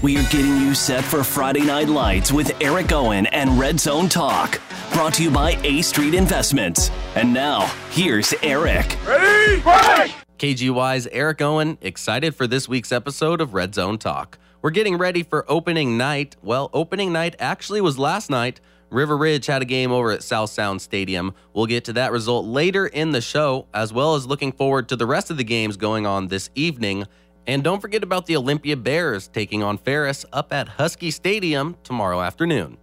We are getting you set for Friday Night Lights with Eric Owen and Red Zone Talk. Brought to you by A Street Investments. And now, here's Eric. Ready? Break! KGY's Eric Owen, excited for this week's episode of Red Zone Talk. We're getting ready for opening night. Well, opening night actually was last night. River Ridge had a game over at South Sound Stadium. We'll get to that result later in the show, as well as looking forward to the rest of the games going on this evening. And don't forget about the Olympia Bears taking on Ferris up at Husky Stadium tomorrow afternoon.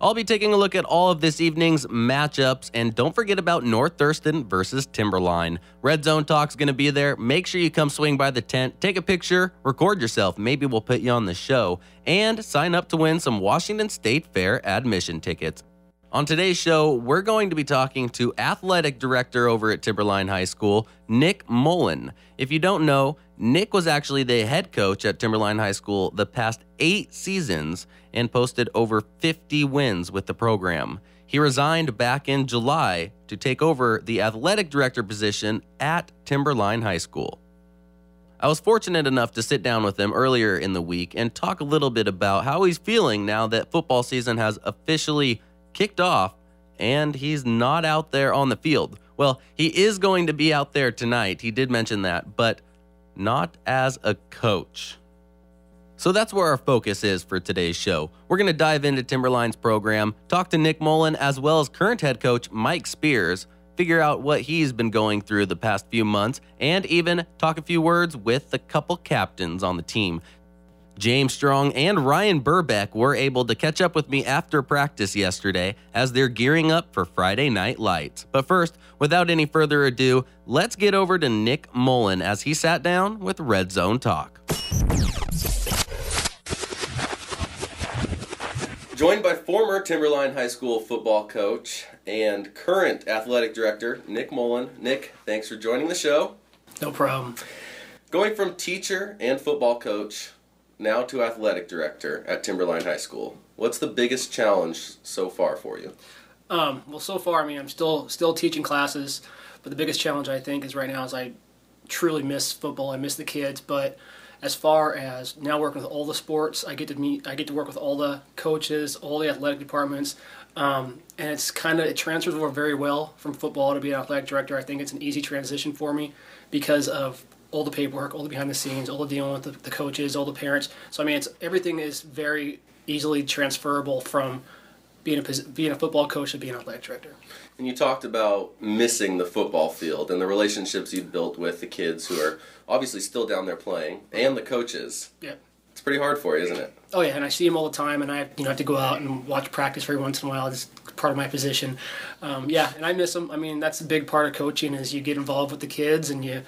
I'll be taking a look at all of this evening's matchups, and don't forget about North Thurston versus Timberline. Red Zone Talk's to be there. Make sure you come swing by the tent, take a picture, record yourself. Maybe we'll put you on the show, and sign up to win some Washington State Fair admission tickets. On today's show, we're going to be talking to athletic director over at Timberline High School, Nick Mullen. If you don't know, Nick was actually the head coach at Timberline High School the past eight seasons and posted over 50 wins with the program. He resigned back in July to take over the athletic director position at Timberline High School. I was fortunate enough to sit down with him earlier in the week and talk a little bit about how he's feeling now that football season has officially kicked off and he's not out there on the field. Well, he is going to be out there tonight. He did mention that, but not as a coach. So that's where our focus is for today's show. We're going to dive into Timberline's program, talk to Nick Mullen, as well as current head coach Mike Spears, figure out what he's been going through the past few months, and even talk a few words with a couple captains on the team. James Strong and Ryan Burbeck were able to catch up with me after practice yesterday as they're gearing up for Friday Night Lights. But first, without any further ado, let's get over to Nick Mullen as he sat down with Red Zone Talk. Joined by former Timberline High School football coach and current athletic director, Nick Mullen. Nick, thanks for joining the show. No problem. Going from teacher and football coach now to athletic director at Timberline High School. What's the biggest challenge so far for you? Um, well, so far, I mean, I'm still still teaching classes, but the biggest challenge I think is right now is I truly miss football. I miss the kids, but as far as now working with all the sports, I get to meet, I get to work with all the coaches, all the athletic departments, um, and it's kind of it transfers over very well from football to be an athletic director. I think it's an easy transition for me because of all the paperwork, all the behind the scenes, all the dealing with the, the coaches, all the parents. So I mean, it's everything is very easily transferable from being a being a football coach to being an athletic director. And you talked about missing the football field and the relationships you've built with the kids who are obviously still down there playing and the coaches. Yeah. It's pretty hard for you, isn't it? Oh yeah, and I see them all the time, and I you know have to go out and watch practice every once in a while. It's part of my position. Um, yeah, and I miss them. I mean, that's a big part of coaching is you get involved with the kids and you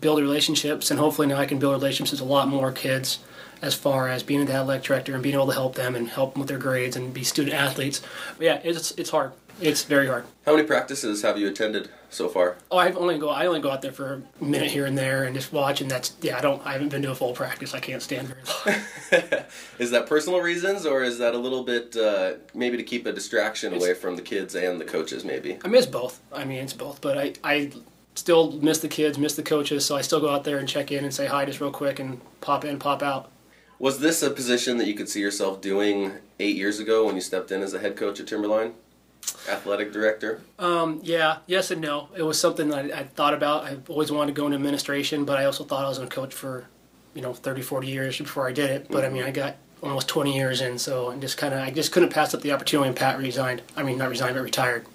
build relationships, and hopefully now I can build relationships with a lot more kids as far as being an athletic director and being able to help them and help them with their grades and be student athletes. But yeah, it's it's hard. It's very hard. How many practices have you attended so far? Oh, I've only go. I only go out there for a minute here and there and just watch, and that's yeah. I don't. I haven't been to a full practice. I can't stand very long. is that personal reasons, or is that a little bit uh, maybe to keep a distraction it's, away from the kids and the coaches? Maybe. I mean, it's both. I mean, it's both. But I I still miss the kids, miss the coaches, so I still go out there and check in and say hi just real quick and pop in, pop out. Was this a position that you could see yourself doing eight years ago when you stepped in as a head coach at Timberline? Athletic director? Um, yeah, yes and no. It was something that I, I thought about. I always wanted to go into administration, but I also thought I was going to coach for, you know, 30, 40 years before I did it. But mm-hmm. I mean, I got almost 20 years in, so I just kind of, I just couldn't pass up the opportunity when Pat resigned. I mean, not resigned, but retired.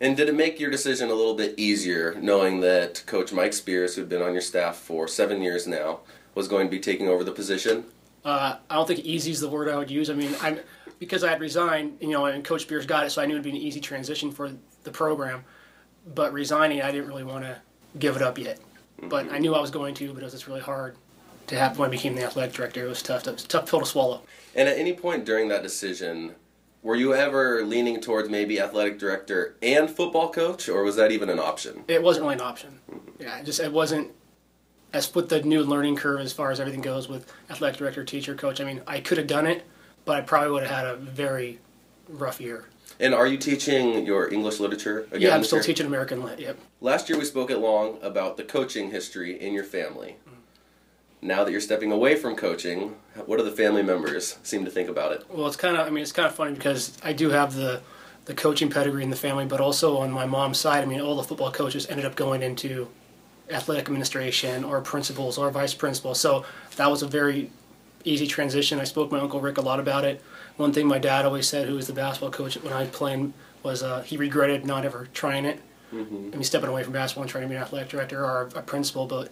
And did it make your decision a little bit easier knowing that Coach Mike Spears, who'd been on your staff for seven years now, was going to be taking over the position? Uh, I don't think easy is the word I would use. I mean, I'm because I had resigned, you know, and Coach Spears got it, so I knew it'd be an easy transition for the program. But resigning, I didn't really want to give it up yet. Mm-hmm. But I knew I was going to, but it was just really hard to have when I became the athletic director. It was tough. It was tough pill to swallow. And at any point during that decision, were you ever leaning towards maybe athletic director and football coach, or was that even an option? It wasn't really an option. Mm-hmm. Yeah, it just it wasn't as with the new learning curve as far as everything goes with athletic director, teacher, coach. I mean, I could have done it, but I probably would have had a very rough year. And are you teaching your English literature again? Yeah, I'm still year? teaching American Lit. Yep. Last year we spoke at long about the coaching history in your family. Mm-hmm. Now that you're stepping away from coaching, what do the family members seem to think about it? Well, it's kind of I mean it's kind of funny because I do have the the coaching pedigree in the family, but also on my mom's side, I mean all the football coaches ended up going into athletic administration or principals or vice principals. So that was a very easy transition. I spoke to my uncle Rick a lot about it. One thing my dad always said, who was the basketball coach when I was playing, was uh, he regretted not ever trying it. Mm-hmm. I mean, stepping away from basketball and trying to be an athletic director or a, a principal. But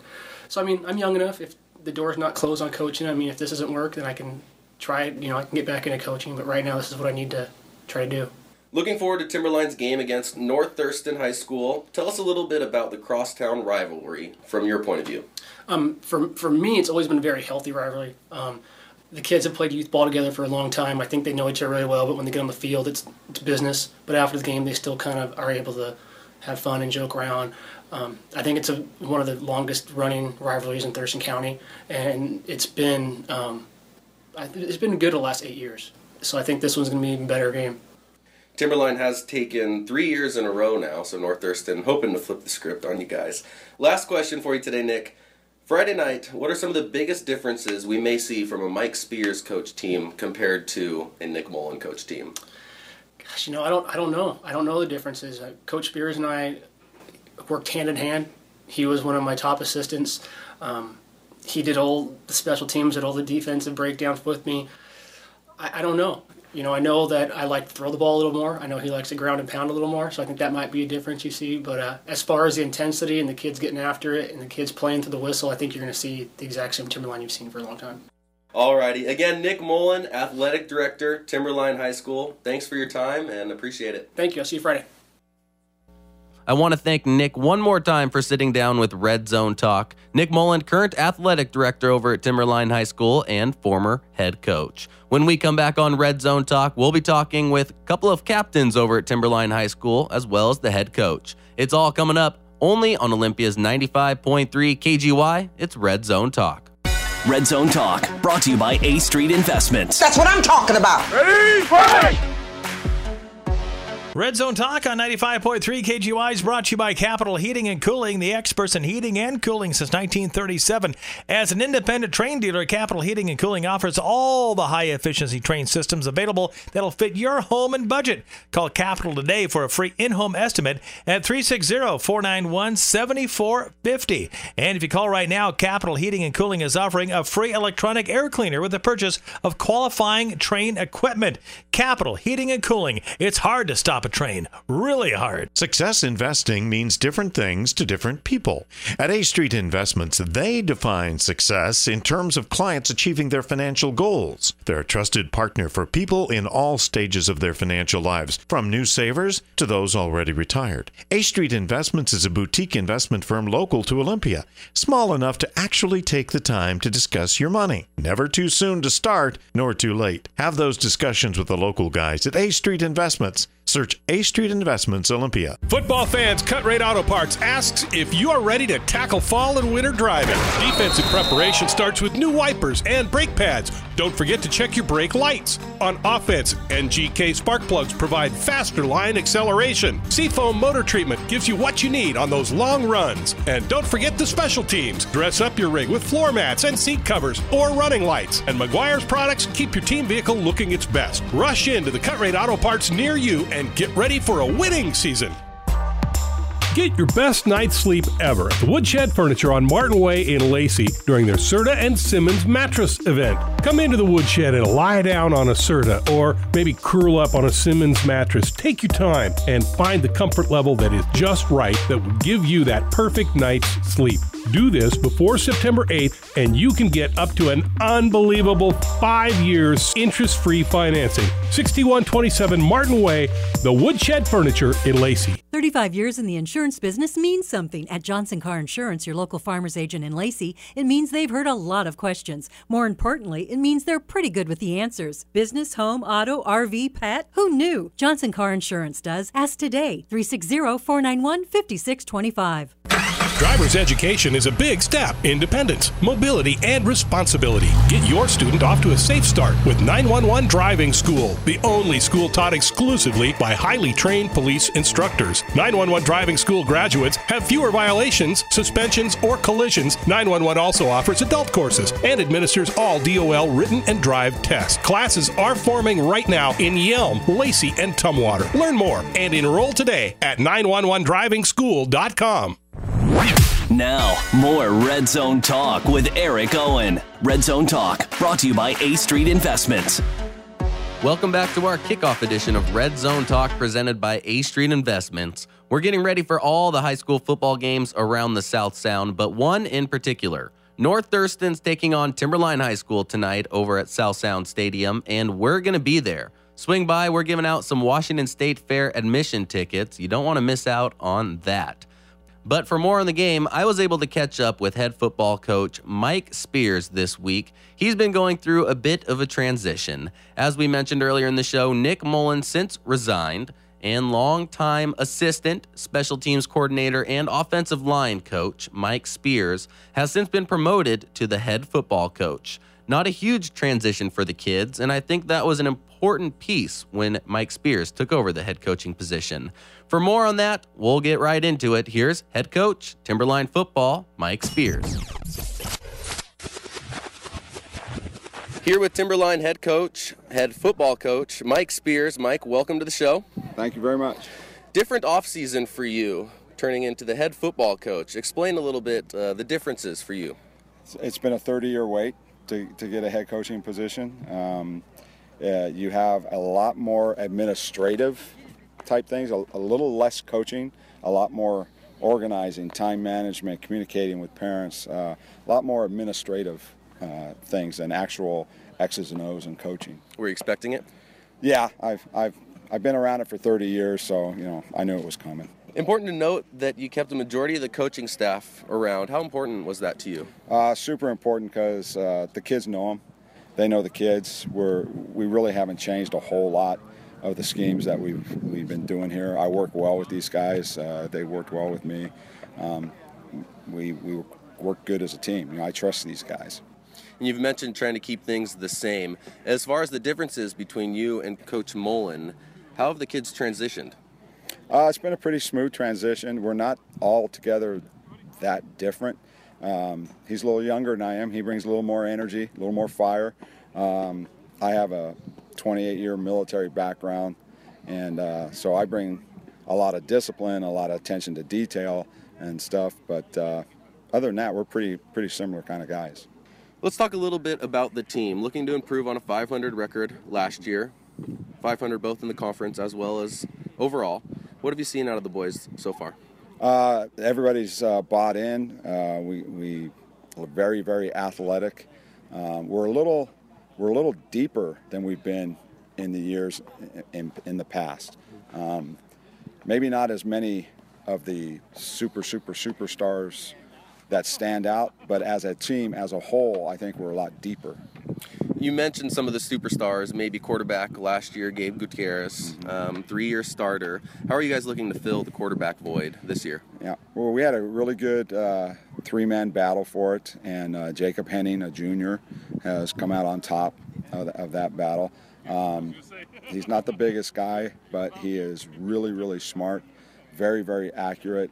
so I mean, I'm young enough. If the door's not closed on coaching, I mean, if this doesn't work, then I can try it. You know, I can get back into coaching. But right now, this is what I need to try to do. Looking forward to Timberline's game against North Thurston High School. Tell us a little bit about the crosstown rivalry from your point of view. Um, for for me, it's always been a very healthy rivalry. Um, the kids have played youth ball together for a long time. I think they know each other really well, but when they get on the field, it's, it's business. But after the game, they still kind of are able to have fun and joke around. Um, I think it's a, one of the longest running rivalries in Thurston County, and it's been um, it's been good the last eight years. So I think this one's going to be an even better game. Timberline has taken three years in a row now, so North Thurston hoping to flip the script on you guys. Last question for you today, Nick. Friday night, what are some of the biggest differences we may see from a Mike Spears coach team compared to a Nick Mullen coach team? Gosh, you know, I don't, I don't know. I don't know the differences. Uh, coach Spears and I worked hand in hand. He was one of my top assistants. Um, he did all the special teams, did all the defensive breakdowns with me. I, I don't know you know, I know that I like to throw the ball a little more. I know he likes to ground and pound a little more, so I think that might be a difference you see. But uh, as far as the intensity and the kids getting after it and the kids playing to the whistle, I think you're going to see the exact same Timberline you've seen for a long time. Alrighty. Again, Nick Mullen, Athletic Director, Timberline High School. Thanks for your time and appreciate it. Thank you. I'll see you Friday. I want to thank Nick one more time for sitting down with Red Zone Talk. Nick Mullen, current athletic director over at Timberline High School and former head coach. When we come back on Red Zone Talk, we'll be talking with a couple of captains over at Timberline High School as well as the head coach. It's all coming up only on Olympia's 95.3 KGY. It's Red Zone Talk. Red Zone Talk, brought to you by A Street Investments. That's what I'm talking about. Ready, fight! Red Zone Talk on 95.3 KGY is brought to you by Capital Heating and Cooling, the experts in heating and cooling since 1937. As an independent Trane dealer, Capital Heating and Cooling offers all the high efficiency Trane systems available that'll fit your home and budget. Call Capital today for a free in home estimate at 360 491 7450. And if you call right now, Capital Heating and Cooling is offering a free electronic air cleaner with the purchase of qualifying Trane equipment. Capital Heating and Cooling. It's hard to stop stop a Trane. Really hard. Success investing means different things to different people. At A Street Investments, they define success in terms of clients achieving their financial goals. They're a trusted partner for people in all stages of their financial lives, from new savers to those already retired. A Street Investments is a boutique investment firm local to Olympia, small enough to actually take the time to discuss your money. Never too soon to start, nor too late. Have those discussions with the local guys at A Street Investments. Search A Street Investments Olympia. Football fans, Cut Rate Auto Parts asks if you are ready to tackle fall and winter driving. Defensive preparation starts with new wipers and brake pads. Don't forget to check your brake lights. On offense, NGK spark plugs provide faster line acceleration. Seafoam motor treatment gives you what you need on those long runs. And don't forget the special teams. Dress up your rig with floor mats and seat covers or running lights. And Meguiar's products keep your team vehicle looking its best. Rush into the Cut Rate Auto Parts near you and get ready for a winning season. Get your best night's sleep ever at the Woodshed Furniture on Martin Way in Lacey during their Serta and Simmons mattress event. Come into the Woodshed and lie down on a Serta or maybe curl up on a Simmons mattress. Take your time and find the comfort level that is just right that will give you that perfect night's sleep. Do this before September 8th, and you can get up to an unbelievable five years interest free financing. 6127 Martin Way, the Woodshed Furniture in Lacey. 35 years in the insurance business means something. At Johnson Car Insurance, your local farmer's agent in Lacey, it means they've heard a lot of questions. More importantly, it means they're pretty good with the answers. Business, home, auto, RV, pet, who knew? Johnson Car Insurance does. Ask today, 360 491 5625. Driver's education is a big step. Independence, mobility, and responsibility. Get your student off to a safe start with 911 Driving School, the only school taught exclusively by highly trained police instructors. 911 Driving School graduates have fewer violations, suspensions, or collisions. 911 also offers adult courses and administers all DOL written and drive tests. Classes are forming right now in Yelm, Lacey, and Tumwater. Learn more and enroll today at 911drivingschool.com. Now, more Red Zone Talk with Eric Owen. Red Zone Talk, brought to you by A Street Investments. Welcome back to our kickoff edition of Red Zone Talk presented by A Street Investments. We're getting ready for all the high school football games around the South Sound, but one in particular. North Thurston's taking on Timberline High School tonight over at South Sound Stadium, and we're going to be there. Swing by, we're giving out some Washington State Fair admission tickets. You don't want to miss out on that. But for more on the game, I was able to catch up with head football coach Mike Spears this week. He's been going through a bit of a transition. As we mentioned earlier in the show, Nick Mullen since resigned, and longtime assistant, special teams coordinator, and offensive line coach Mike Spears has since been promoted to the head football coach. Not a huge transition for the kids, and I think that was an important piece when Mike Spears took over the head coaching position. For more on that, we'll get right into it. Here's head coach, Timberline football, Mike Spears. Here with Timberline head coach, head football coach, Mike Spears. Mike, welcome to the show. Thank you very much. Different offseason for you, turning into the head football coach. Explain a little bit uh, the differences for you. It's been a 30 year wait to, to get a head coaching position. Um, uh, you have a lot more administrative type things, a, a, little less coaching, a lot more organizing, time management, communicating with parents, uh, a lot more administrative uh, things than actual X's and O's and coaching. Were you expecting it? Yeah, I've, I've, I've been around it for 30 years, so you know I knew it was coming. Important to note that you kept the majority of the coaching staff around. How important was that to you? Uh, super important because uh, the kids know them. They know the kids. We're, we really haven't changed a whole lot of the schemes that we've, we've been doing here. I work well with these guys. Uh, they worked well with me. Um, we, we work good as a team. You know, I trust these guys. And you've mentioned trying to keep things the same. As far as the differences between you and Coach Mullen, how have the kids transitioned? Uh, it's been a pretty smooth transition. We're not all together that different. Um, he's a little younger than I am. He brings a little more energy, a little more fire. Um, I have a 28 year military background, and uh, so I bring a lot of discipline, a lot of attention to detail and stuff. But uh, other than that, we're pretty pretty similar kind of guys. Let's talk a little bit about the team. Looking to improve on a 500 record last year, 500 both in the conference as well as overall. What have you seen out of the boys so far? Uh, everybody's uh, bought in. Uh, we we are very very athletic. Um, we're a little we're a little deeper than we've been in the years in in the past. Um, maybe not as many of the super super superstars that stand out, but as a team as a whole, I think we're a lot deeper. You mentioned some of the superstars, maybe quarterback last year, Gabe Gutierrez, um, three year starter. How are you guys looking to fill the quarterback void this year? Yeah, well, we had a really good uh, three man battle for it, and uh, Jacob Henning, a junior, has come out on top of, the, of that battle. Um, he's not the biggest guy, but he is really, really smart, very, very accurate,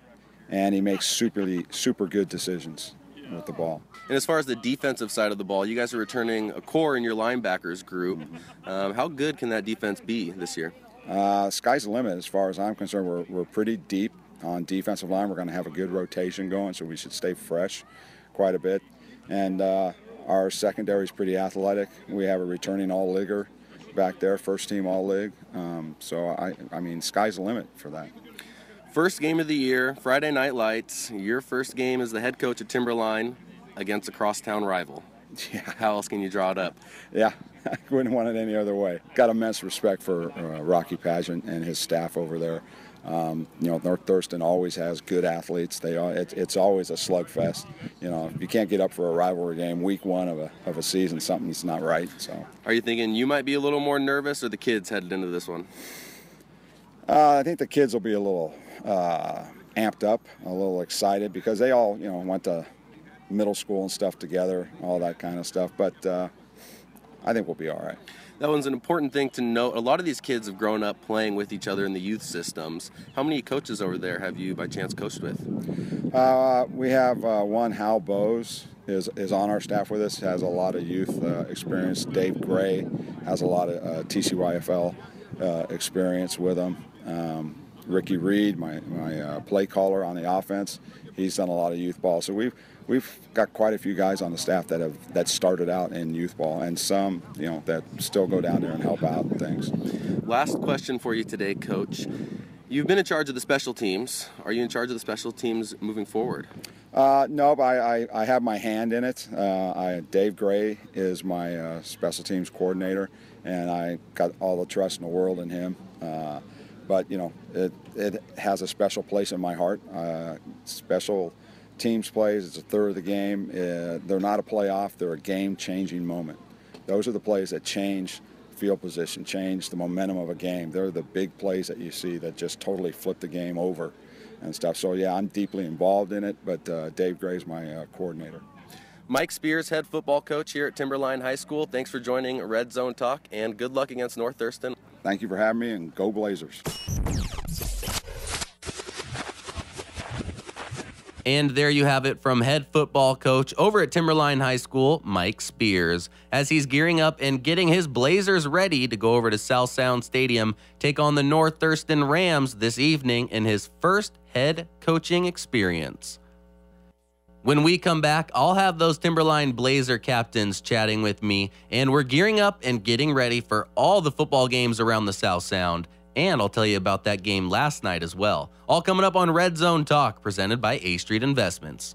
and he makes super super good decisions with the ball. And as far as the defensive side of the ball, you guys are returning a core in your linebackers group. Um, how good can that defense be this year? Uh, sky's the limit as far as I'm concerned. We're, we're pretty deep on defensive line. We're going to have a good rotation going, so we should stay fresh quite a bit. And uh, our secondary is pretty athletic. We have a returning all leaguer back there, first team all league. Um, so I, I mean, sky's the limit for that. First game of the year, Friday Night Lights. Your first game as the head coach of Timberline against a crosstown rival. Yeah. How else can you draw it up? Yeah, I wouldn't want it any other way. Got immense respect for uh, Rocky Pageant and his staff over there. Um, you know, North Thurston always has good athletes. They are, it, it's always a slugfest. You know, if you can't get up for a rivalry game week one of a, of a season, something's not right. So, are you thinking you might be a little more nervous, or the kids headed into this one? Uh, I think the kids will be a little uh, amped up, a little excited because they all, you know, went to middle school and stuff together, all that kind of stuff. But uh, I think we'll be all right. That one's an important thing to note. A lot of these kids have grown up playing with each other in the youth systems. How many coaches over there have you, by chance, coached with? Uh, we have uh, one, Hal Bose, is, is on our staff with us, has a lot of youth uh, experience. Dave Gray has a lot of uh, TCYFL uh, experience with him. Um, Ricky Reed, my, my uh, play caller on the offense, he's done a lot of youth ball. So we've we've got quite a few guys on the staff that have that started out in youth ball, and some you know that still go down there and help out and things. Last question for you today, Coach. You've been in charge of the special teams. Are you in charge of the special teams moving forward? Uh, no, but I, I, I, have my hand in it. Uh, I, Dave Gray is my uh, special teams coordinator, and I got all the trust in the world in him. Uh, but you know, it, it has a special place in my heart. Uh, special teams plays. It's a third of the game. Uh, they're not a playoff. They're a game-changing moment. Those are the plays that change field position, change the momentum of a game. They're the big plays that you see that just totally flip the game over and stuff. So yeah, I'm deeply involved in it. But uh, Dave Gray's my uh, coordinator. Mike Spears, head football coach here at Timberline High School. Thanks for joining Red Zone Talk, and good luck against North Thurston. Thank you for having me, and go Blazers. And there you have it from head football coach over at Timberline High School, Mike Spears, as he's gearing up and getting his Blazers ready to go over to South Sound Stadium, take on the North Thurston Rams this evening in his first head coaching experience. When we come back, I'll have those Timberline Blazer captains chatting with me, and we're gearing up and getting ready for all the football games around the South Sound. And I'll tell you about that game last night as well. All coming up on Red Zone Talk, presented by A Street Investments.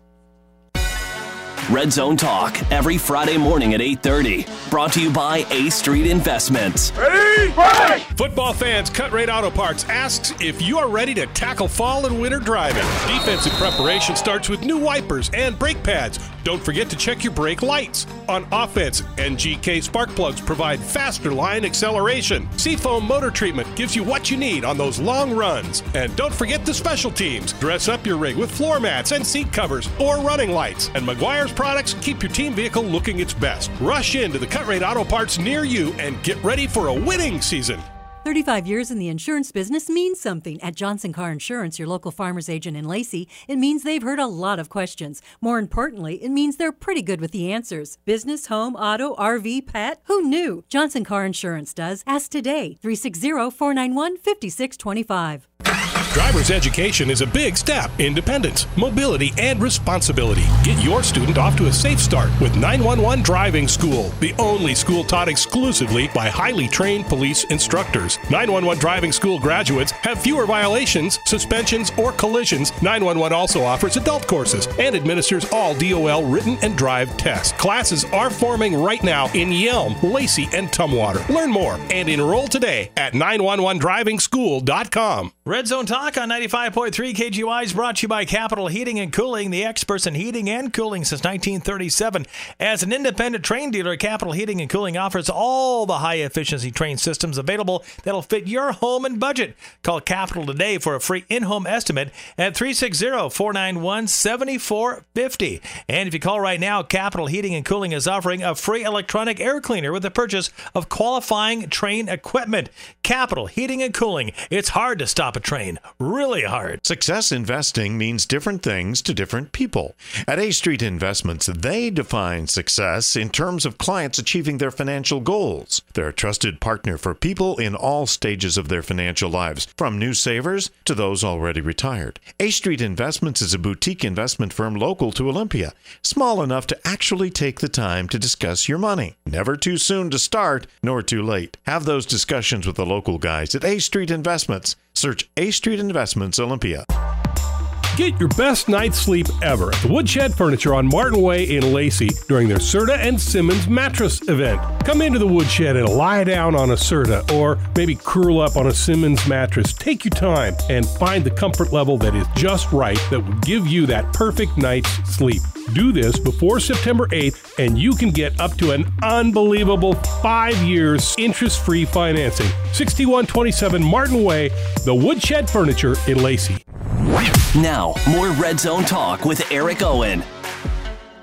Red Zone Talk every Friday morning at 8:30. Brought to you by A Street Investments. Ready, break! Football fans, Cut Rate Auto Parts asks if you are ready to tackle fall and winter driving. Defensive preparation starts with new wipers and brake pads. Don't forget to check your brake lights. On offense, NGK spark plugs provide faster line acceleration. Seafoam motor treatment gives you what you need on those long runs. And don't forget the special teams. Dress up your rig with floor mats and seat covers or running lights. And Meguiar's products keep your team vehicle looking its best. Rush into the Cut Rate Auto Parts near you and get ready for a winning season. 35 years in the insurance business means something. At Johnson Car Insurance, your local farmer's agent in Lacey, it means they've heard a lot of questions. More importantly, it means they're pretty good with the answers. Business, home, auto, RV, pet? Who knew? Johnson Car Insurance does. Ask today. 360 491 5625. Driver's education is a big step. Independence, mobility, and responsibility. Get your student off to a safe start with 911 Driving School, the only school taught exclusively by highly trained police instructors. 911 Driving School graduates have fewer violations, suspensions, or collisions. 911 also offers adult courses and administers all DOL written and drive tests. Classes are forming right now in Yelm, Lacey, and Tumwater. Learn more and enroll today at 911drivingschool.com. Red Zone Talk on 95.3 KGY is brought to you by Capital Heating and Cooling, the experts in heating and cooling since 1937. As an independent Trane dealer, Capital Heating and Cooling offers all the high efficiency Trane systems available that'll fit your home and budget. Call Capital today for a free in home estimate at 360 491 7450. And if you call right now, Capital Heating and Cooling is offering a free electronic air cleaner with the purchase of qualifying Trane equipment. Capital Heating and Cooling. It's hard to stop a Trane. Really hard. Success investing means different things to different people. At A Street Investments, they define success in terms of clients achieving their financial goals. They're a trusted partner for people in all stages of their financial lives, from new savers to those already retired. A Street Investments is a boutique investment firm local to Olympia, small enough to actually take the time to discuss your money. Never too soon to start, nor too late. Have those discussions with the local guys at A Street Investments. Search A Street Investments Olympia. Get your best night's sleep ever at the Woodshed Furniture on Martin Way in Lacey during their Serta and Simmons mattress event. Come into the Woodshed and lie down on a Serta or maybe curl up on a Simmons mattress. Take your time and find the comfort level that is just right that will give you that perfect night's sleep. Do this before September 8th, and you can get up to an unbelievable five years interest free financing. 6127 Martin Way, the Woodshed Furniture in Lacey. Now, more Red Zone Talk with Eric Owen.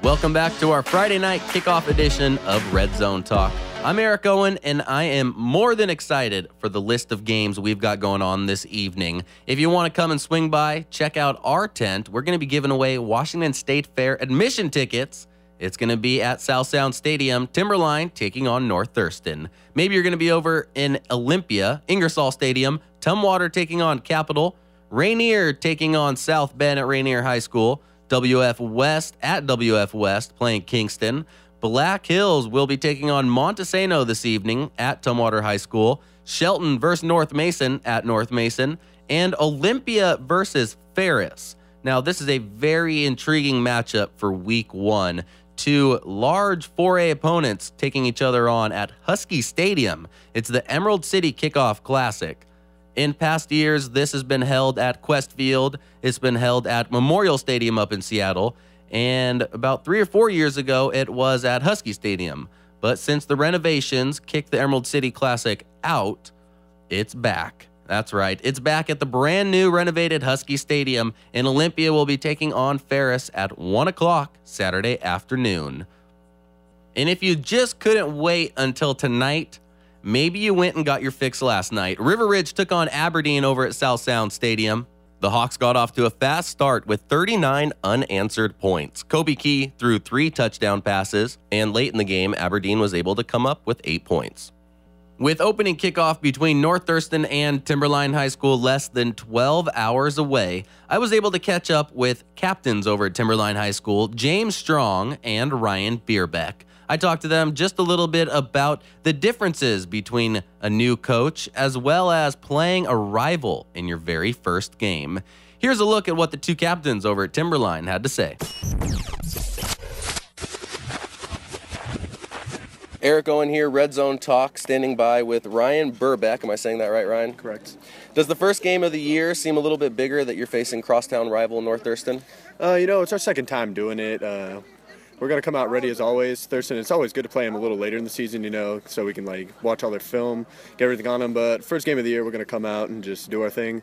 Welcome back to our Friday night kickoff edition of Red Zone Talk. I'm Eric Owen, and I am more than excited for the list of games we've got going on this evening. If you want to come and swing by, check out our tent. We're going to be giving away Washington State Fair admission tickets. It's going to be at South Sound Stadium, Timberline taking on North Thurston. Maybe you're going to be over in Olympia, Ingersoll Stadium, Tumwater taking on Capital, Rainier taking on South Bend at Rainier High School, WF West at WF West playing Kingston. Black Hills will be taking on Montesano this evening at Tumwater High School. Shelton versus North Mason at North Mason. And Olympia versus Ferris. Now, this is a very intriguing matchup for week one. Two large 4A opponents taking each other on at Husky Stadium. It's the Emerald City Kickoff Classic. In past years, this has been held at Qwest Field. It's been held at Memorial Stadium up in Seattle. And about three or four years ago, it was at Husky Stadium. But since the renovations kicked the Emerald City Classic out, it's back. That's right. It's back at the brand new renovated Husky Stadium, and Olympia will be taking on Ferris at 1 o'clock Saturday afternoon. And if you just couldn't wait until tonight, maybe you went and got your fix last night. River Ridge took on Aberdeen over at South Sound Stadium. The Hawks got off to a fast start with 39 unanswered points. Kobe Key threw three touchdown passes, and late in the game, Aberdeen was able to come up with eight points. With opening kickoff between North Thurston and Timberline High School less than 12 hours away, I was able to catch up with captains over at Timberline High School, James Strong and Ryan Burbeck. I talked to them just a little bit about the differences between a new coach as well as playing a rival in your very first game. Here's a look at what the two captains over at Timberline had to say. Eric Owen here, Red Zone Talk, standing by with Ryan Burbeck. Am I saying that right, Ryan? Correct. Does the first game of the year seem a little bit bigger that you're facing crosstown rival North Thurston? Uh, you know, it's our second time doing it. Uh, we're gonna come out ready as always. Thurston, it's always good to play them a little later in the season, you know, so we can like watch all their film, get everything on them. But first game of the year, we're gonna come out and just do our thing.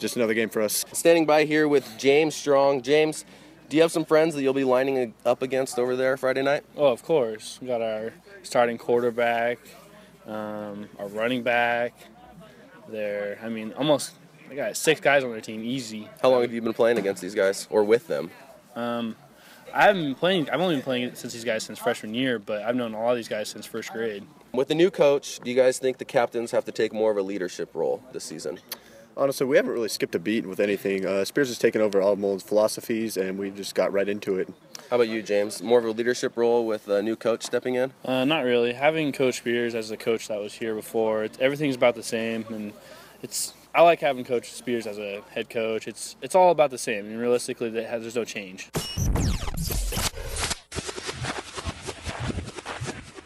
Just another game for us. Standing by here with James Strong. James, do you have some friends that you'll be lining up against over there Friday night? Oh, of course. We got our starting quarterback, um, our running back. There, I mean, almost. I got six guys on their team, easy. How long have you been playing against these guys or with them? Um, I haven't been playing. I've only been playing since these guys since freshman year, but I've known a lot of these guys since first grade. With the new coach, do you guys think the captains have to take more of a leadership role this season? Honestly, we haven't really skipped a beat with anything. Uh, Spears has taken over all Mold's philosophies, and we just got right into it. How about you, James? More of a leadership role with a new coach stepping in? Uh, not really. Having Coach Spears as the coach that was here before, it's, everything's about the same, and it's. I like having Coach Spears as a head coach. It's it's all about the same, and realistically, there's no change.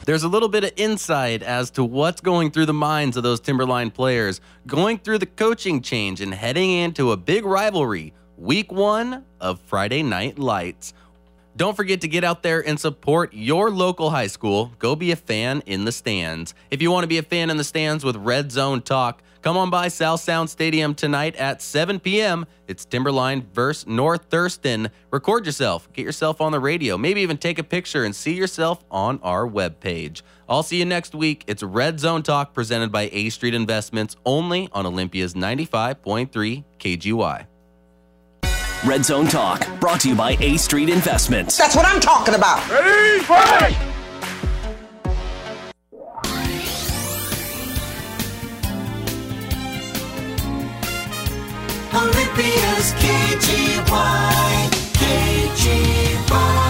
There's a little bit of insight as to what's going through the minds of those Timberline players, going through the coaching change and heading into a big rivalry, week one of Friday Night Lights. Don't forget to get out there and support your local high school. Go be a fan in the stands. If you want to be a fan in the stands with Red Zone Talk, come on by South Sound Stadium tonight at 7 p.m. It's Timberline versus North Thurston. Record yourself, get yourself on the radio, maybe even take a picture and see yourself on our webpage. I'll see you next week. It's Red Zone Talk presented by A Street Investments only on Olympia's 95.3 KGY. Red Zone Talk, brought to you by A Street Investments. That's what I'm talking about. Ready, fight! Olympia's KGY, KGY.